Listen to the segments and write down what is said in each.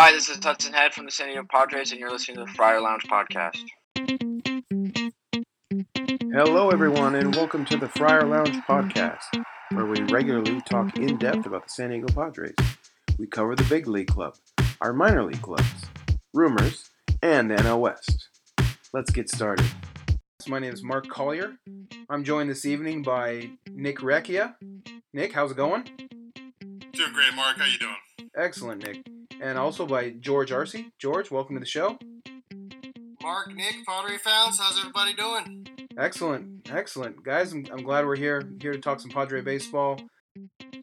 Hi, this is Hudson Head from the San Diego Padres, and you're listening to the Friar Lounge podcast. Hello, everyone, and welcome to the Friar Lounge podcast, where we regularly talk in depth about the San Diego Padres. We cover the big league club, our minor league clubs, rumors, and the NL West. Let's get started. My name is Mark Collier. I'm joined this evening by Nick Recchia. Nick, how's it going? Doing great, Mark. How you doing? Excellent, Nick. And also by George Arce. George, welcome to the show. Mark, Nick, Padre fans, how's everybody doing? Excellent, excellent, guys. I'm, I'm glad we're here here to talk some Padre baseball.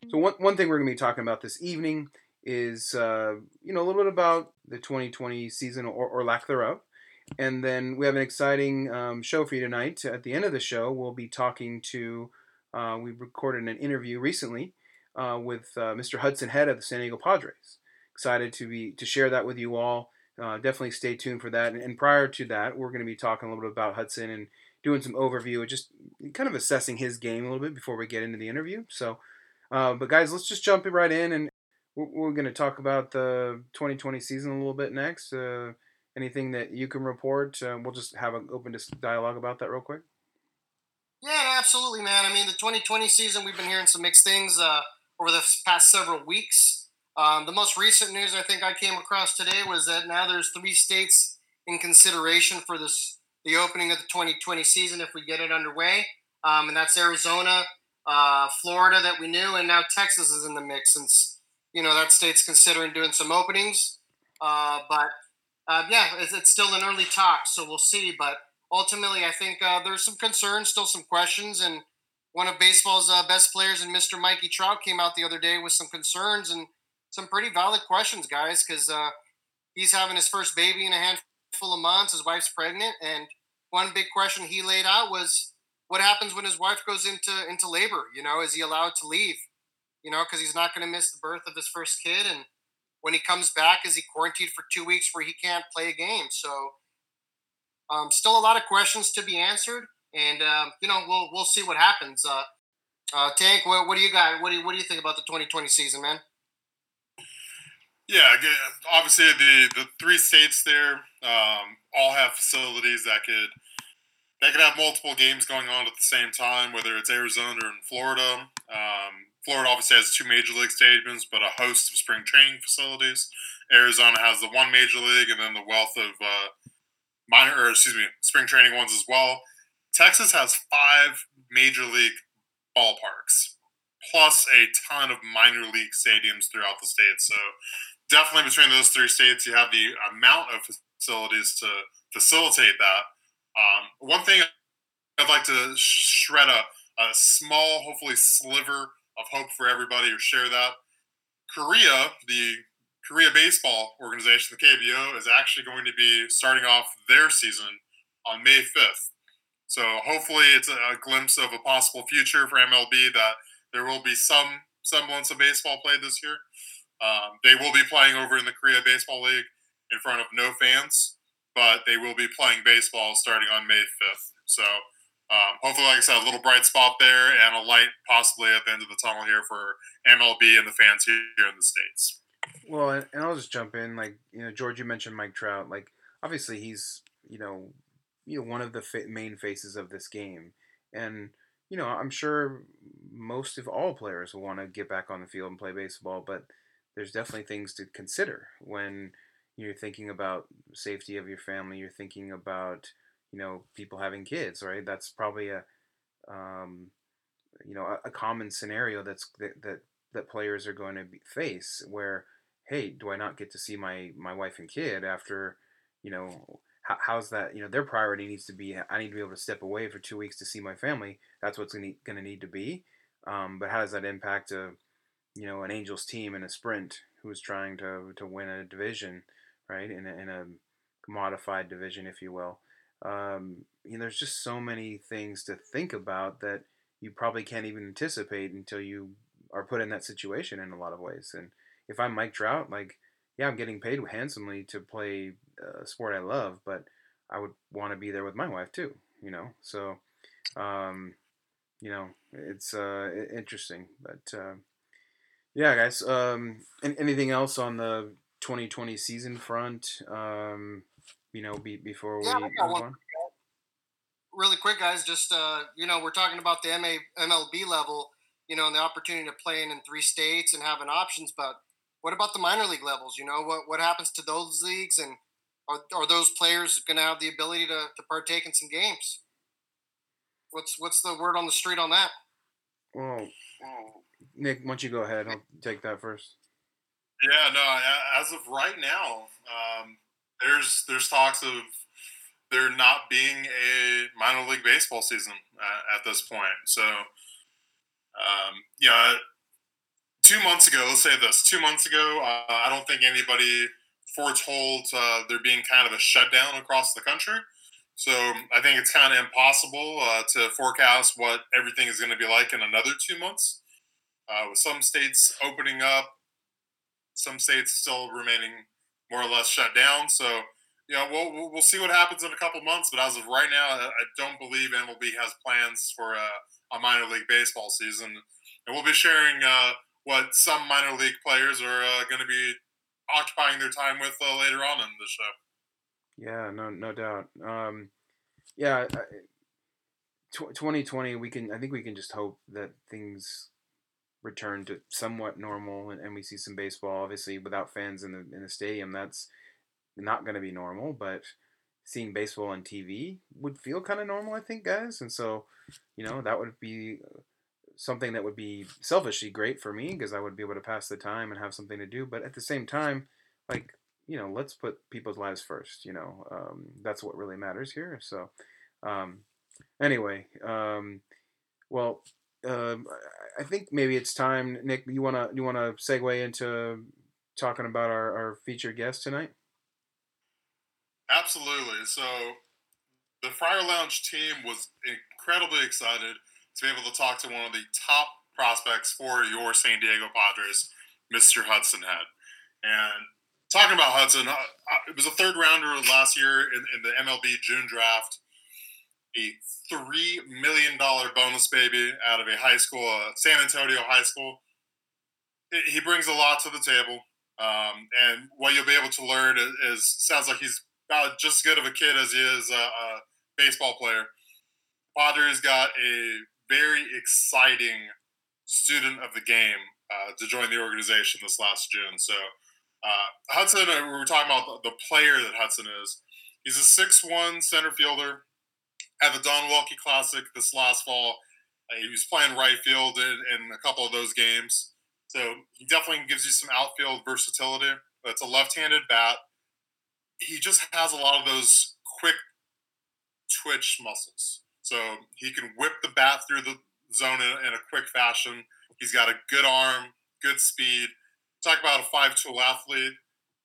So one one thing we're going to be talking about this evening is uh, you know a little bit about the 2020 season or, or lack thereof, and then we have an exciting um, show for you tonight. At the end of the show, we'll be talking to. Uh, we recorded an interview recently uh, with uh, Mr. Hudson Head of the San Diego Padres. Excited to be to share that with you all. Uh, definitely stay tuned for that. And, and prior to that, we're going to be talking a little bit about Hudson and doing some overview and just kind of assessing his game a little bit before we get into the interview. So, uh, but guys, let's just jump right in and we're, we're going to talk about the 2020 season a little bit next. Uh, anything that you can report? Uh, we'll just have an open dialogue about that real quick. Yeah, absolutely, man. I mean, the 2020 season, we've been hearing some mixed things uh, over the past several weeks. Um, the most recent news I think I came across today was that now there's three states in consideration for this the opening of the 2020 season if we get it underway. Um, and that's Arizona, uh, Florida that we knew, and now Texas is in the mix since you know that state's considering doing some openings. Uh, but uh, yeah, it's, it's, still an early talk, so we'll see. But ultimately, I think uh, there's some concerns, still some questions, and one of baseball's uh, best players, and Mr. Mikey Trout, came out the other day with some concerns and some pretty valid questions, guys, because uh, he's having his first baby in a handful of months. His wife's pregnant, and one big question he laid out was, "What happens when his wife goes into into labor? You know, is he allowed to leave? You know, because he's not going to miss the birth of his first kid, and when he comes back, is he quarantined for two weeks where he can't play a game? So, um, still a lot of questions to be answered, and um, you know, we'll we'll see what happens. Uh, uh, Tank, what, what do you got? What do you, what do you think about the 2020 season, man? Yeah, obviously the the three states there um, all have facilities that could that could have multiple games going on at the same time, whether it's Arizona or in Florida. Um, Florida obviously has two major league stadiums, but a host of spring training facilities. Arizona has the one major league and then the wealth of uh, minor, or excuse me, spring training ones as well. Texas has five major league ballparks, plus a ton of minor league stadiums throughout the state. So definitely between those three states, you have the amount of facilities to facilitate that. Um, one thing I'd like to shred a, a small, hopefully, sliver of hope for everybody or share that. Korea, the Korea Baseball Organization, the KBO, is actually going to be starting off their season on May 5th. So hopefully it's a glimpse of a possible future for MLB that there will be some semblance of baseball played this year. Um, they will be playing over in the Korea Baseball League in front of no fans, but they will be playing baseball starting on May 5th. So um, hopefully, like I said, a little bright spot there and a light possibly at the end of the tunnel here for MLB and the fans here in the States. Well, and, I'll just jump in. Like, you know, George, you mentioned Mike Trout. Like, obviously, he's, you know, you know, one of the main faces of this game. And, you know, I'm sure most of all players will want to get back on the field and play baseball, but there's definitely things to consider when you're thinking about safety of your family. You're thinking about you know people having kids, right? That's probably a um, you know a, a, common scenario that's that, that that players are going to be, face where hey do i not get to see my my wife and kid after you know how, how's that you know their priority needs to be i need to be able to step away for two weeks to see my family that's what's going to need to be um, but how does that impact a you know an Angels team in a sprint who was trying to to win a division, right? In a, in a modified division, if you will. Um, you know, there's just so many things to think about that you probably can't even anticipate until you are put in that situation in a lot of ways. And if I'm Mike Trout, like, yeah, I'm getting paid handsomely to play a sport I love, but I would want to be there with my wife too, you know? So, um, you know, it's uh, interesting, but uh, yeah, guys. Um, anything else on the 2020 season front? Um, you know, be, before we Yeah, move on. really quick, guys, just uh, you know, we're talking about the MA, MLB level, you know, and the opportunity to play in, in three states and having options. But what about the minor league levels? You know, what what happens to those leagues, and are, are those players going to have the ability to, to partake in some games? What's what's the word on the street on that? Well, Nick, why don't you go ahead? I'll take that first. Yeah, no. As of right now, um, there's there's talks of there not being a minor league baseball season uh, at this point. So, um, yeah, two months ago, let's say this: two months ago, uh, I don't think anybody foretold uh, there being kind of a shutdown across the country. So I think it's kind of impossible uh, to forecast what everything is going to be like in another two months. Uh, with some states opening up, some states still remaining more or less shut down. So, you know, we'll, we'll, see what happens in a couple months. But as of right now, I don't believe MLB has plans for a, a minor league baseball season. And we'll be sharing uh, what some minor league players are uh, going to be occupying their time with uh, later on in the show. Yeah, no, no doubt. Um, yeah, I- 2020, we can. I think we can just hope that things return to somewhat normal, and, and we see some baseball. Obviously, without fans in the in the stadium, that's not going to be normal. But seeing baseball on TV would feel kind of normal, I think, guys. And so, you know, that would be something that would be selfishly great for me because I would be able to pass the time and have something to do. But at the same time, like you know, let's put people's lives first. You know, um, that's what really matters here. So, um, anyway, um, well, I- I think maybe it's time, Nick. You wanna you wanna segue into talking about our, our featured guest tonight? Absolutely. So the Friar Lounge team was incredibly excited to be able to talk to one of the top prospects for your San Diego Padres, Mr. Hudson Head. And talking about Hudson, uh, uh, it was a third rounder last year in, in the MLB June draft. A three million dollar bonus baby out of a high school, uh, San Antonio High School. He- He brings a lot to the table, um, and what you'll be able to learn is, is sounds like he's about just as good of a kid as he is a, a baseball player. Padres got a very exciting student of the game uh, to join the organization this last June. So uh, Hudson, uh, we were talking about the, player that Hudson is. He's a six-one center fielder at the Don Welke Classic this last fall. Uh, he was playing right field in, in a couple of those games. So he definitely gives you some outfield versatility. It's a left-handed bat he just has a lot of those quick twitch muscles. So he can whip the bat through the zone in, in a quick fashion. He's got a good arm, good speed. Talk about a five tool athlete.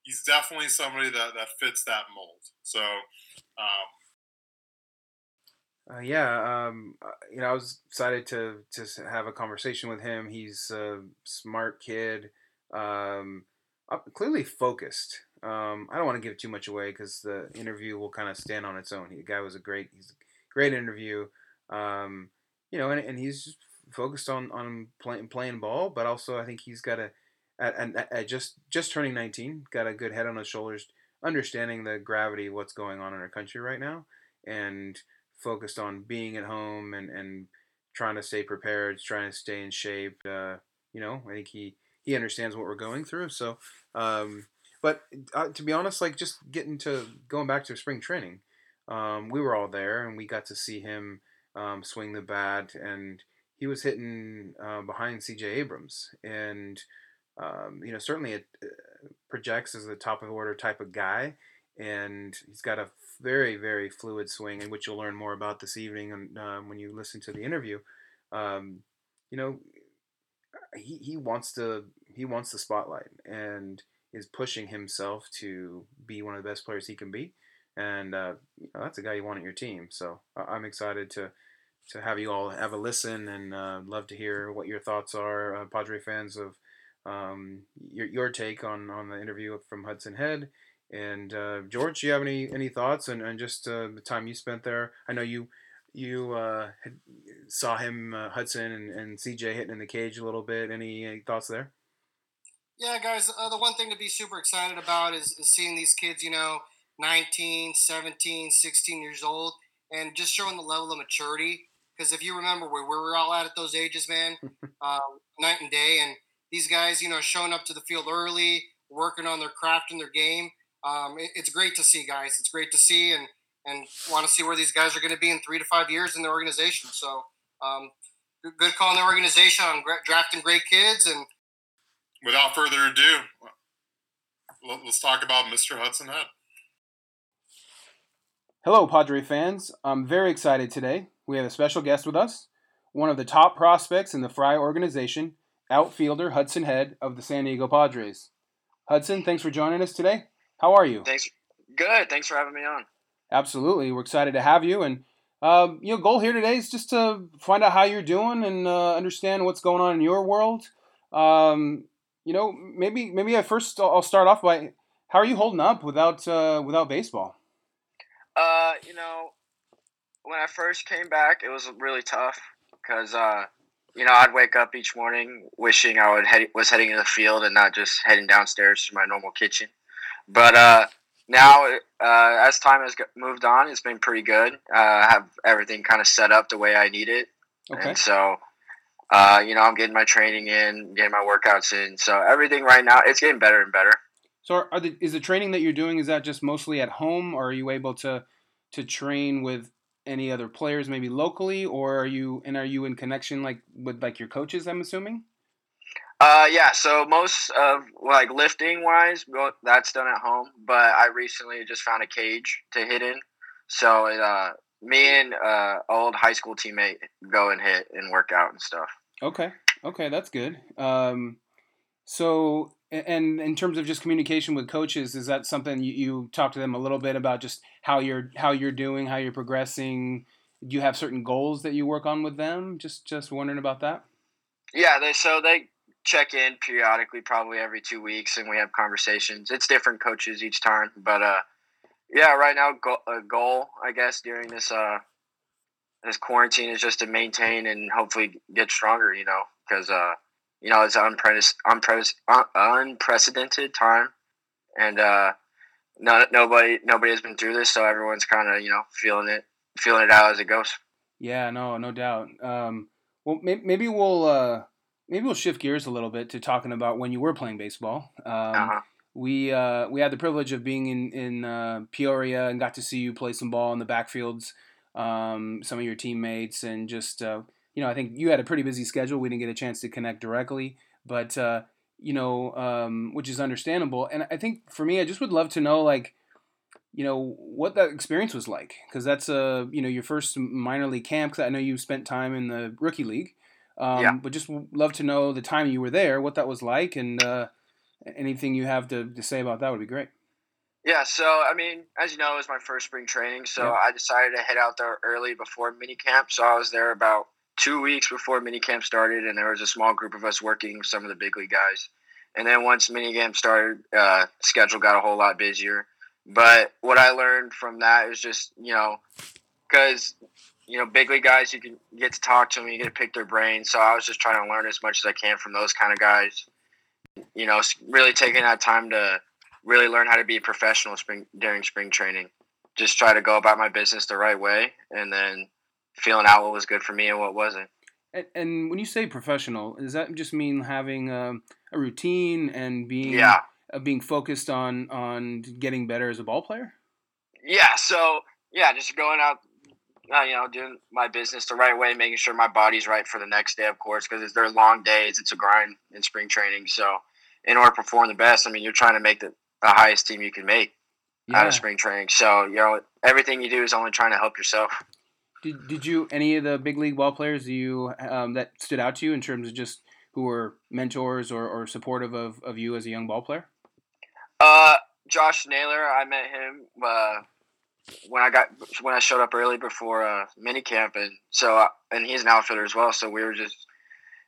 He's definitely somebody that, that fits that mold. So, um, Uh, yeah, um, uh, you know, I was excited to to have a conversation with him. He's a smart kid, um, uh, clearly focused. Um, I don't want to give too much away because the interview will kind of stand on its own. He, the guy was a great, he's a great interview. Um, you know, and, and he's focused on on playing playing ball, but also I think he's got a at, at, at just just turning 19, got a good head on his shoulders, understanding the gravity of what's going on in our country right now, and focused on being at home and, and trying to stay prepared, trying to stay in shape. Uh, you know, I think he, he understands what we're going through. So, um, but uh, to be honest, like just getting to going back to spring training, um, we were all there and we got to see him um, swing the bat and he was hitting uh, behind CJ Abrams and um, you know certainly it uh, projects as the top of order type of guy and he's got a very very fluid swing, and which you'll learn more about this evening and um, when you listen to the interview. Um, you know, he, he wants to he wants the spotlight and is pushing himself to be one of the best players he can be, and uh, you know, that's a guy you want on your team. So I'm excited to to have you all have a listen and uh, love to hear what your thoughts are, uh, Padre fans, of um, your, your take on, on the interview from Hudson Head. And uh, George, do you have any any thoughts and, and just uh, the time you spent there? I know you you uh, had, saw him uh, Hudson and, and CJ hitting in the cage a little bit. Any, any thoughts there? Yeah, guys, uh, the one thing to be super excited about is, is seeing these kids, you know, 19, 17, 16 years old, and just showing the level of maturity. Because if you remember where we were all at at those ages, man, um, night and day, and these guys, you know, showing up to the field early, working on their craft and their game. Um, it, it's great to see, guys. It's great to see, and and want to see where these guys are going to be in three to five years in the organization. So, um, good call in the organization on drafting great kids. And without further ado, let's talk about Mr. Hudson Head. Hello, Padre fans. I'm very excited today. We have a special guest with us, one of the top prospects in the Friar organization, outfielder Hudson Head of the San Diego Padres. Hudson, thanks for joining us today. How are you? Thanks. Good. Thanks for having me on. Absolutely. We're excited to have you. And, um, you know, goal here today is just to find out how you're doing and uh, understand what's going on in your world. Um, you know, maybe maybe at first I'll start off by how are you holding up without uh, without baseball? Uh, you know, when I first came back, it was really tough because uh, you know, I'd wake up each morning wishing I would head, was heading to the field and not just heading downstairs to my normal kitchen. But uh, now, uh, as time has moved on, it's been pretty good. Uh, I have everything kind of set up the way I need it, okay. and so uh, you know, I'm getting my training in, getting my workouts in. So everything right now, it's getting better and better. So, are, are the, is the training that you're doing is that just mostly at home, or are you able to to train with any other players maybe locally or are you and are you in connection like with like your coaches i'm assuming uh yeah so most of like lifting wise that's done at home but i recently just found a cage to hit in so uh me and uh old high school teammate go and hit and work out and stuff okay okay that's good um so and in terms of just communication with coaches, is that something you, you talk to them a little bit about just how you're how you're doing, how you're progressing? Do you have certain goals that you work on with them? Just just wondering about that. Yeah, they so they check in periodically, probably every two weeks, and we have conversations. It's different coaches each time, but uh, yeah, right now a goal I guess during this uh this quarantine is just to maintain and hopefully get stronger. You know, because uh you know, it's an unpre- unprecedented time, and uh, not, nobody nobody has been through this, so everyone's kind of you know feeling it feeling it out as it goes. Yeah, no, no doubt. Um, well, maybe we'll uh, maybe we'll shift gears a little bit to talking about when you were playing baseball. Um, uh-huh. We uh, we had the privilege of being in in uh, Peoria and got to see you play some ball in the backfields. Um, some of your teammates and just uh, you know, I think you had a pretty busy schedule. We didn't get a chance to connect directly, but uh, you know, um, which is understandable. And I think for me, I just would love to know, like, you know, what that experience was like, because that's a uh, you know your first minor league camp. Because I know you spent time in the rookie league, um, yeah. but just love to know the time you were there, what that was like, and uh, anything you have to, to say about that would be great. Yeah, so I mean, as you know, it was my first spring training, so yeah. I decided to head out there early before mini camp. So I was there about two weeks before minicamp started, and there was a small group of us working some of the big league guys. And then once minicamp started, uh, schedule got a whole lot busier. But what I learned from that is just you know, because you know, big league guys, you can get to talk to them, you get to pick their brains. So I was just trying to learn as much as I can from those kind of guys. You know, really taking that time to really learn how to be a professional spring during spring training. Just try to go about my business the right way, and then feeling out what was good for me and what wasn't. And, and when you say professional, does that just mean having a, a routine and being yeah. Uh, being focused on on getting better as a ball player? Yeah. So yeah, just going out, uh, you know, doing my business the right way, making sure my body's right for the next day, of course, because they're long days. It's a grind in spring training. So in order to perform the best, I mean, you're trying to make the, the highest team you can make yeah. out of spring training. So you know, everything you do is only trying to help yourself. Did, did you any of the big league ball players you um, that stood out to you in terms of just who were mentors or, or supportive of, of you as a young ball player? Uh, Josh Naylor, I met him uh, when I got when I showed up early before uh, minicamp, and so uh, and he's an outfielder as well. So we were just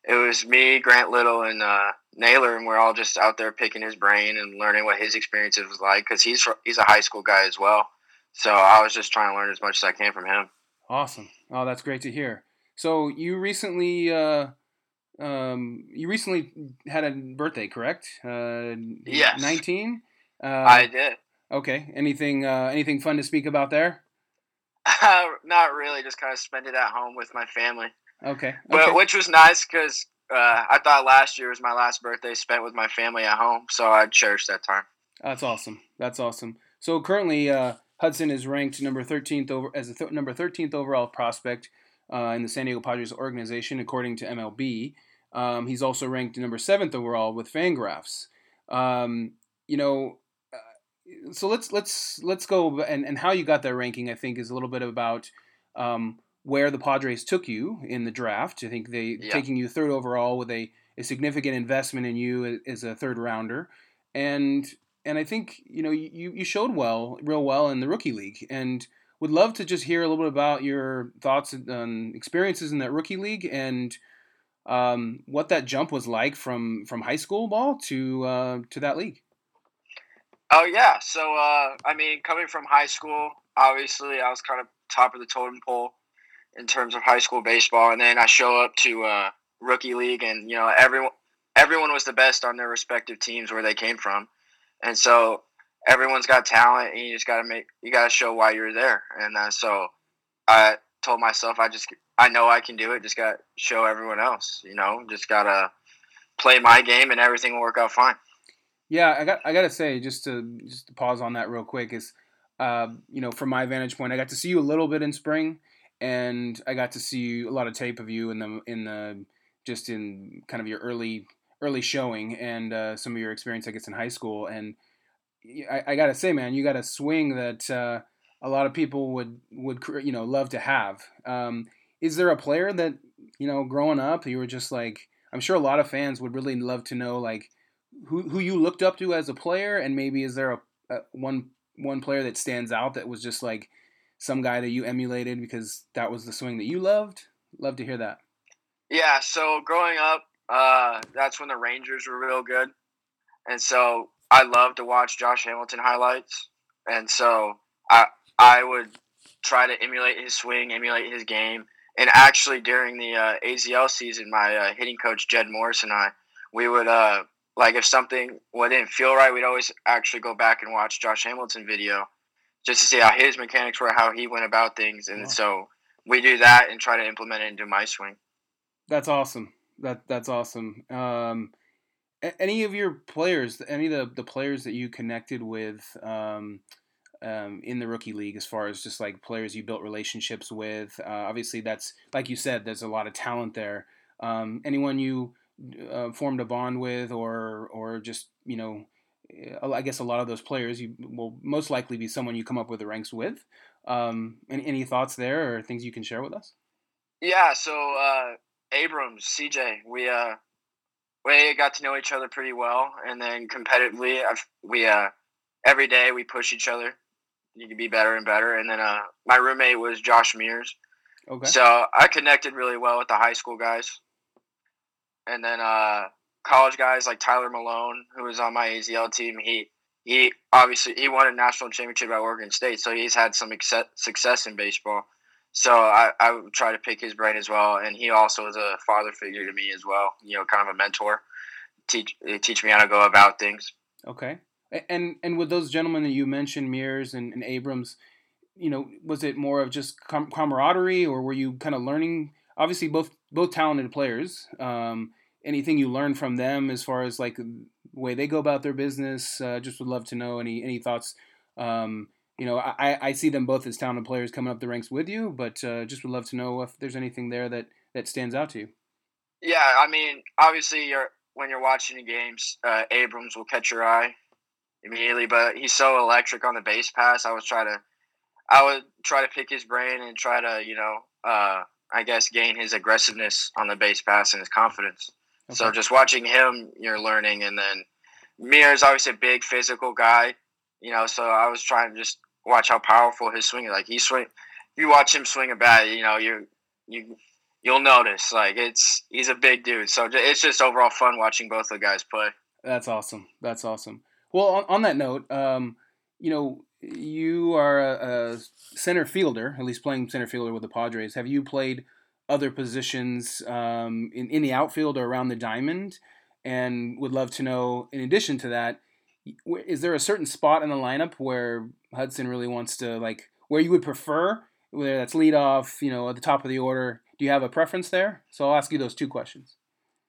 it was me, Grant Little, and uh, Naylor, and we're all just out there picking his brain and learning what his experiences was like because he's he's a high school guy as well. So I was just trying to learn as much as I can from him. Awesome. Oh, that's great to hear. So you recently uh, um, you recently had a birthday, correct? Uh, yes. Nineteen. Uh, I did. Okay. Anything uh, anything fun to speak about there? Not really. Just kind of spend it at home with my family. Okay. But which was nice because uh, I thought last year was my last birthday spent with my family at home, so I cherished that time. That's awesome. That's awesome. So currently, uh, Hudson is ranked number thirteenth over as a th- number thirteenth overall prospect uh, in the San Diego Padres organization, according to MLB. Um, he's also ranked number seventh overall with Fangraphs. Um, you know, uh, so let's let's let's go and, and how you got that ranking. I think is a little bit about um, where the Padres took you in the draft. I think they Yeah. taking you third overall with a, a significant investment in you as a third rounder, and and I think you know you you showed well, real well in the rookie league, and would love to just hear a little bit about your thoughts and experiences in that rookie league and um, what that jump was like from from high school ball to uh, to that league. Oh yeah, so uh, I mean, coming from high school, obviously I was kind of top of the totem pole in terms of high school baseball, and then I show up to uh, rookie league, and you know everyone everyone was the best on their respective teams where they came from, and so everyone's got talent, and you just got to make you got to show why you're there, and uh, so I told myself I just I know I can do it, just got to show everyone else, you know, just gotta play my game, and everything will work out fine. Yeah, I got I got to say just to just to pause on that real quick is, uh, you know, from my vantage point, I got to see you a little bit in spring, and I got to see a lot of tape of you in the in the just in kind of your early early showing and uh, some of your experience, I guess, in high school. And I, I got to say, man, you got a swing that uh, a lot of people would would you know love to have. Um, is there a player that you know growing up you were just like? I'm sure a lot of fans would really love to know like who who you looked up to as a player, and maybe is there a, a one one player that stands out that was just like some guy that you emulated because that was the swing that you loved? Love to hear that. Yeah, so growing up, uh, that's when the Rangers were real good, and so I loved to watch Josh Hamilton highlights, and so I I would try to emulate his swing, emulate his game, and actually during the uh, AZL season, my uh, hitting coach Jed Morris and I, we would uh, like if something well, didn't feel right, we'd always actually go back and watch Josh Hamilton video just to see how his mechanics were, how he went about things, and so we do that and try to implement it into my swing. That's awesome. That that's awesome. Um, any of your players, any of the, the players that you connected with um, um, in the rookie league, as far as just like players you built relationships with, uh, obviously that's like you said, there's a lot of talent there. Um, anyone you uh, formed a bond with, or or just you know, uh, I guess a lot of those players you will most likely be someone you come up with the ranks with. Um, any, any thoughts there, or things you can share with us? Yeah, so uh, Abrams, CJ, we uh, we got to know each other pretty well, and then competitively, I've, we uh, every day we push each other. You can be better and better. And then uh, my roommate was Josh Mears, Okay. so I connected really well with the high school guys, and then uh, college guys like Tyler Malone, who was on my AZL team. He he obviously he won a national championship at Oregon State, so he's had some success in baseball. So I, I would try to pick his brain as well, and he also is a father figure to me as well. You know, kind of a mentor, teach teach me how to go about things. Okay. And and with those gentlemen that you mentioned, Mears and, and Abrams, you know, was it more of just camaraderie, or were you kind of learning? Obviously, both both talented players. Um, anything you learn from them as far as like the way they go about their business? Uh, just would love to know any any thoughts. Um, you know, I, I see them both as talented players coming up the ranks with you, but uh, just would love to know if there's anything there that that stands out to you. Yeah, I mean, obviously, you're when you're watching the games, uh, Abrams will catch your eye immediately, but he's so electric on the base paths. I was try to, I would try to pick his brain and try to, you know, uh, I guess gain his aggressiveness on the base paths and his confidence. So just watching him, you're learning, and then Mears is obviously a big physical guy, you know. So I was trying to just watch how powerful his swing is. Like he swing, if you watch him swing a bat, you know, you you you'll notice like it's he's a big dude. So it's just overall fun watching both the guys play. That's awesome. That's awesome. Well, on, on that note, um, you know, you are a, a center fielder, at least playing center fielder with the Padres. Have you played other positions um, in in the outfield or around the diamond, and would love to know. In addition to that, is there a certain spot in the lineup where Hudson really wants to like where you would prefer, whether that's lead off, you know, at the top of the order? Do you have a preference there? So I'll ask you those two questions.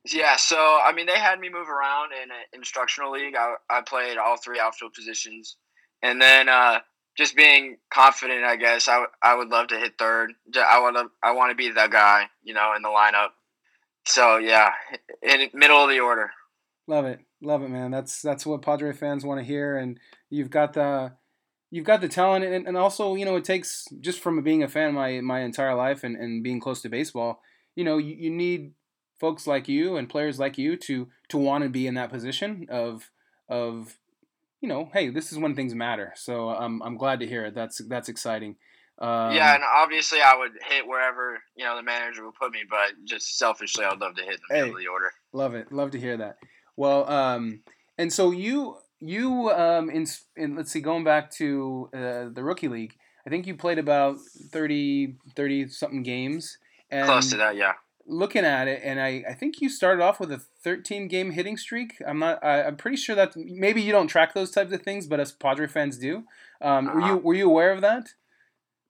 Yeah, so I mean, they had me move around in an instructional league. I, I played all three outfield positions, and then uh, just being confident, I guess I, I would love to hit third. I want I want to be the guy, you know, in the lineup. So yeah, in middle of the order. Love it, love it, man. That's that's what Padre fans want to hear, and you've got the you've got the talent, and, and also you know it takes just from being a fan my my entire life and, and being close to baseball. You know, you, you need folks like you and players like you to to want to be in that position of of you know, hey, this is when things matter. So I'm I'm glad to hear it. That's that's exciting. Um, yeah, and obviously I would hit wherever you know the manager would put me, but just selfishly, I'd love to hit the hey, middle of the order. Love it. Love to hear that. Well, um, and so you you um, in, in let's see, going back to uh, the rookie league, I think you played about 30, 30 something games. And Close to that, yeah. Looking at it, and I, I think you started off with a 13 game hitting streak. I'm not. I, am pretty sure that maybe you don't track those types of things, but us Padre fans do. Um, uh-huh. Were you were you aware of that?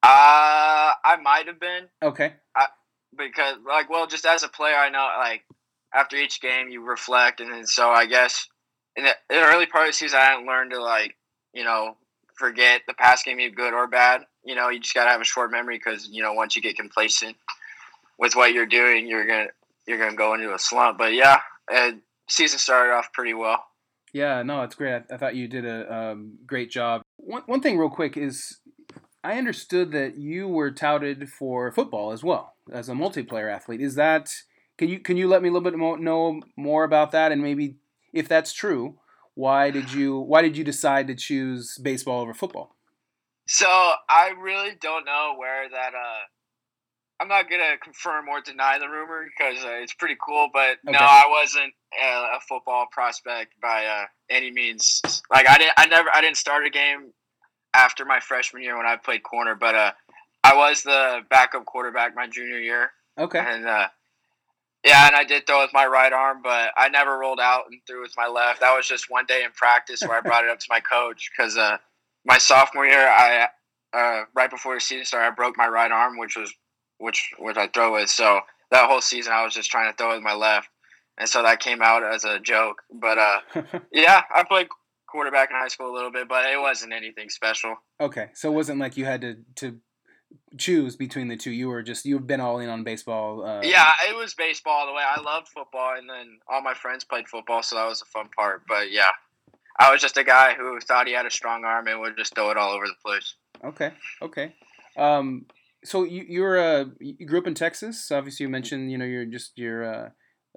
Uh, I might have been. Okay. I, because like, well, just as a player, I know like after each game you reflect, and then so I guess in the, in the early part of the season I didn't learn to like you know forget the past game, good or bad. You know, you just gotta have a short memory because you know once you get complacent with what you're doing, you're gonna you're gonna go into a slump. But yeah, and season started off pretty well. Yeah, no, it's great. I, I thought you did a um, great job. One, one thing, real quick, is I understood that you were touted for football as well as a multiplayer athlete. Is that can you can you let me a little bit more, know more about that and maybe if that's true, why did you why did you decide to choose baseball over football? So I really don't know where that. Uh, I'm not gonna confirm or deny the rumor because uh, it's pretty cool, but okay. no, I wasn't a, a football prospect by uh, any means. Like I didn't, I never, I didn't start a game after my freshman year when I played corner, but uh, I was the backup quarterback my junior year. Okay. And uh, yeah, and I did throw with my right arm, but I never rolled out and threw with my left. That was just one day in practice where I brought it up to my coach because uh, my sophomore year, I uh, right before the season started, I broke my right arm, which was which which I throw with. So that whole season, I was just trying to throw with my left, and so that came out as a joke. But uh, yeah, I played quarterback in high school a little bit, but it wasn't anything special. Okay, so it wasn't like you had to to choose between the two. You were just you've been all in on baseball. Uh, yeah, it was baseball the way I loved football, and then all my friends played football, so that was a fun part. But yeah, I was just a guy who thought he had a strong arm and would just throw it all over the place. Okay, okay. Um, so you you're uh, you grew up in Texas. Obviously, you mentioned you know you're just your uh,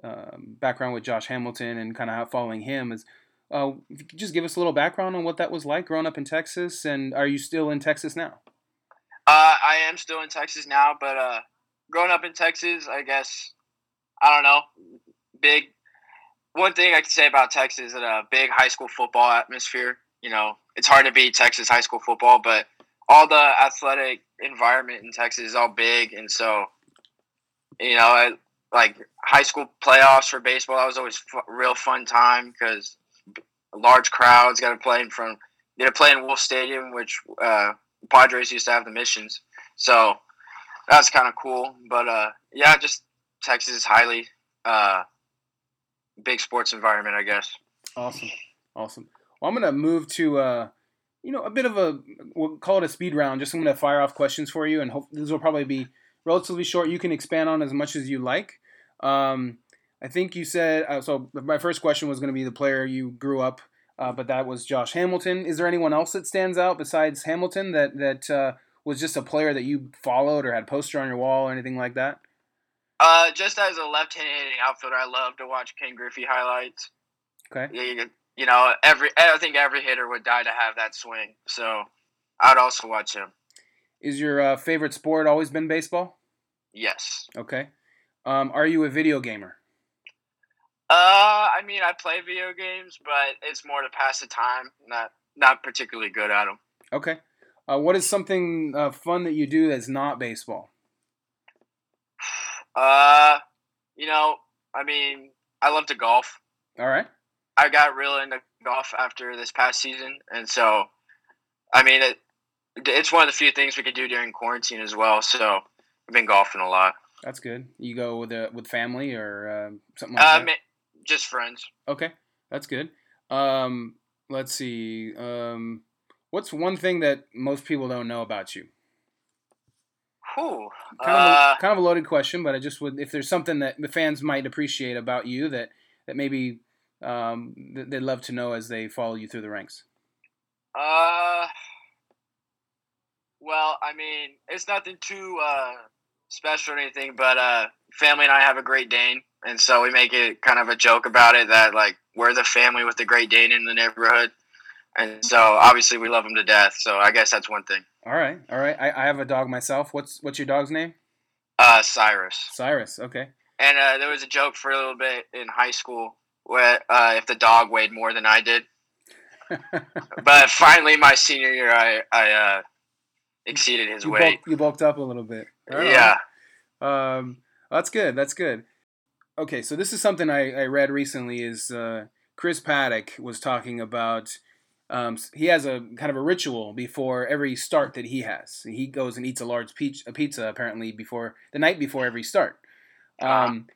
uh, background with Josh Hamilton and kind of following him is. Uh, just give us a little background on what that was like growing up in Texas, and are you still in Texas now? Uh, I am still in Texas now, but uh, growing up in Texas, I guess I don't know. Big one thing I can say about Texas is a big high school football atmosphere. You know, it's hard to beat Texas high school football, but all the athletic environment in Texas is all big, and so you know, I, like high school playoffs for baseball, that was always a real fun time because large crowds got to play in front. Got to play in Wolff Stadium, which uh, Padres used to have the missions. So that's kind of cool. But uh, yeah, just Texas is highly uh, big sports environment, I guess. Awesome, awesome. Well, I'm gonna move to uh, you know a bit of a we'll call it a speed round. Just I'm gonna fire off questions for you, and hope this will probably be relatively short. You can expand on as much as you like. Um, I think you said uh, so. My first question was going to be the player you grew up uh, but that was Josh Hamilton. Is there anyone else that stands out besides Hamilton that that uh, was just a player that you followed or had a poster on your wall or anything like that? Uh, just as a left-handed outfielder, I love to watch Ken Griffey highlights. Okay. Yeah, you, you know, every I think every hitter would die to have that swing, so I'd also watch him. Is your uh, favorite sport always been baseball? Yes. Okay. Um, are you a video gamer? Uh, I mean, I play video games, but it's more to pass the time. Not not particularly good at them. Okay. Uh, what is something uh, fun that you do that's not baseball? Uh, you know, I mean, I love to golf. All right. I got real into golf after this past season, and so, I mean, it, it's one of the few things we could do during quarantine as well. So I've been golfing a lot. That's good. You go with a, with family or uh, something like Uh, that. ma- just friends. Okay, that's good. Um, let's see. Um, what's one thing that most people don't know about you? Whew. Kind of, Uh, kind of a loaded question, but I just would if there's something that the fans might appreciate about you that that maybe um, they'd love to know as they follow you through the ranks. Uh, well, I mean, it's nothing too uh, special or anything, but uh, family and I have a Great Dane, and so we make it kind of a joke about it that like we're the family with the Great Dane in the neighborhood, and so obviously we love him to death. So I guess that's one thing. All right, all right. I, I have a dog myself. What's what's your dog's name? Uh, Cyrus, Cyrus. Okay. and uh, there was a joke for a little bit in high school where uh, if the dog weighed more than I did, but finally my senior year I I uh, exceeded his you, weight. you bulked up a little bit. Right. Yeah. Um, that's good. That's good. Okay, so this is something I, I read recently. Is uh, Chris Paddack was talking about? Um, he has a kind of a ritual before every start that he has. He goes and eats a large peach, a pizza apparently before the night before every start. Um,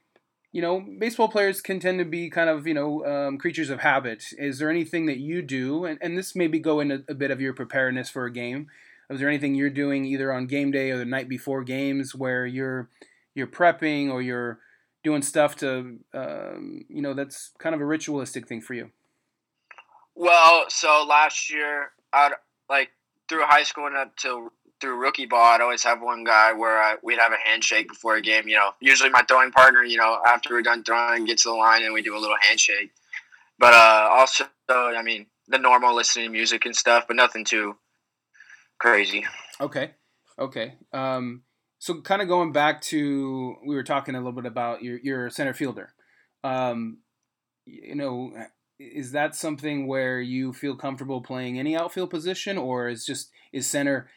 you know, baseball players can tend to be kind of you know um, creatures of habit. Is there anything that you do, and, and this maybe go into a bit of your preparedness for a game? Is there anything you're doing either on game day or the night before games where you're you're prepping or you're doing stuff to um, you know that's kind of a ritualistic thing for you? Well, so last year, I'd like through high school and up till through rookie ball, I'd always have one guy where I, we'd have a handshake before a game. You know, usually my throwing partner, you know, after we're done throwing, gets to the line and we do a little handshake. But uh, also, I mean, the normal listening to music and stuff, but nothing too crazy. Okay, okay. Um, so kind of going back to we were talking a little bit about your your center fielder. Um, you know, is that something where you feel comfortable playing any outfield position, or is just is center?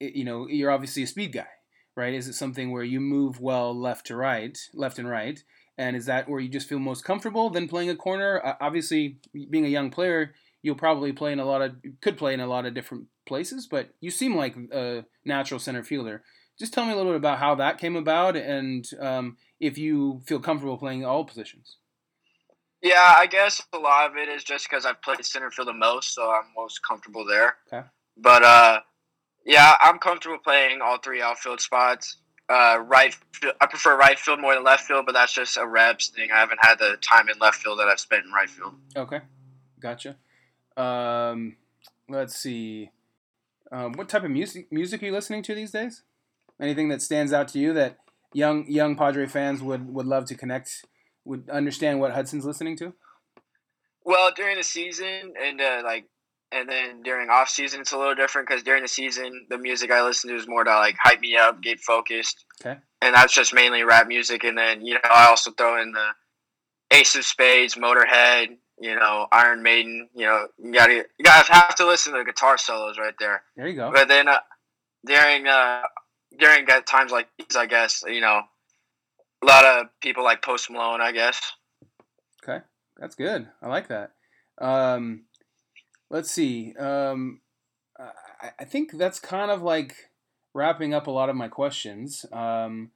You know, you're obviously a speed guy, right? Is it something where you move well left to right, left and right? And is that where you just feel most comfortable than playing a corner? Uh, obviously, being a young player, you'll probably play in a lot of could play in a lot of different places, but you seem like a natural center fielder. Just tell me a little bit about how that came about, and um, if you feel comfortable playing all positions. Yeah, I guess a lot of it is just because I've played center field the most, so I'm most comfortable there. Okay. But uh, yeah, I'm comfortable playing all three outfield spots. Uh, right, field, I prefer right field more than left field, but that's just a reps thing. I haven't had the time in left field that I've spent in right field. Okay, gotcha. Um, let's see. Um, what type of music music are you listening to these days? Anything that stands out to you that young young Padre fans would, would love to connect, would understand what Hudson's listening to? Well, during the season and uh, like, and then during off season, it's a little different because during the season, the music I listen to is more to like hype me up, get focused. Okay. And that's just mainly rap music, and then you know I also throw in the Ace of Spades, Motorhead, you know Iron Maiden. You know you gotta you guys have to listen to the guitar solos right there. There you go. But then uh, during uh, during times like these, I guess you know a lot of people like Post Malone, I guess. Okay, that's good. I like that. Um, let's see. Um, I, I think that's kind of like wrapping up a lot of my questions. Um,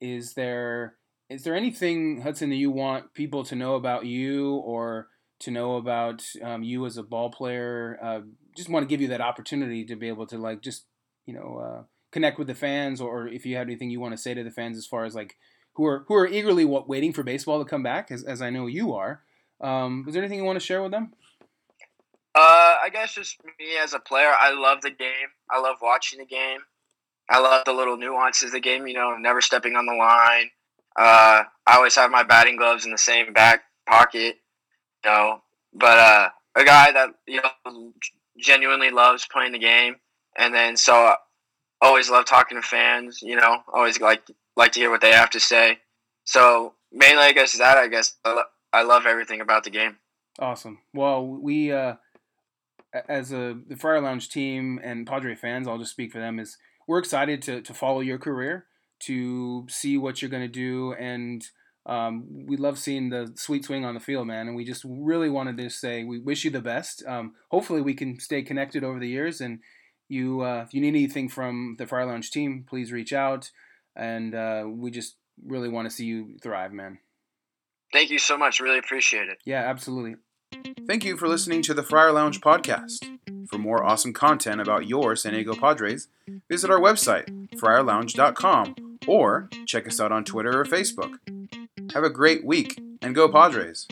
is there is there anything Hudson that you want people to know about you or to know about um, you as a ball player? Uh, just want to give you that opportunity to be able to like just you know uh, connect with the fans, or if you have anything you want to say to the fans as far as like who are who are eagerly wa- waiting for baseball to come back, as, as I know you are. Um, is there anything you want to share with them? Uh, I guess just me as a player, I love the game. I love watching the game. I love the little nuances of the game. You know, never stepping on the line. Uh, I always have my batting gloves in the same back pocket. You know, but uh, a guy that you know genuinely loves playing the game, and then so I always love talking to fans. You know, always like like to hear what they have to say. So mainly, I guess that. I guess I, love everything about the game. Awesome. Well, we uh, as a the Friar Lounge team and Padre fans, I'll just speak for them. Is we're excited to to follow your career. to see what you're going to do. And um, we love seeing the sweet swing on the field, man. And we just really wanted to say we wish you the best. Um, hopefully, we can stay connected over the years. And you, uh, if you need anything from the Friar Lounge team, please reach out. And uh, we just really want to see you thrive, man. Thank you so much. Really appreciate it. Yeah, absolutely. Thank you for listening to the Friar Lounge podcast. For more awesome content about your San Diego Padres, visit our website, friarlounge.com, or check us out on Twitter or Facebook. Have a great week and go Padres!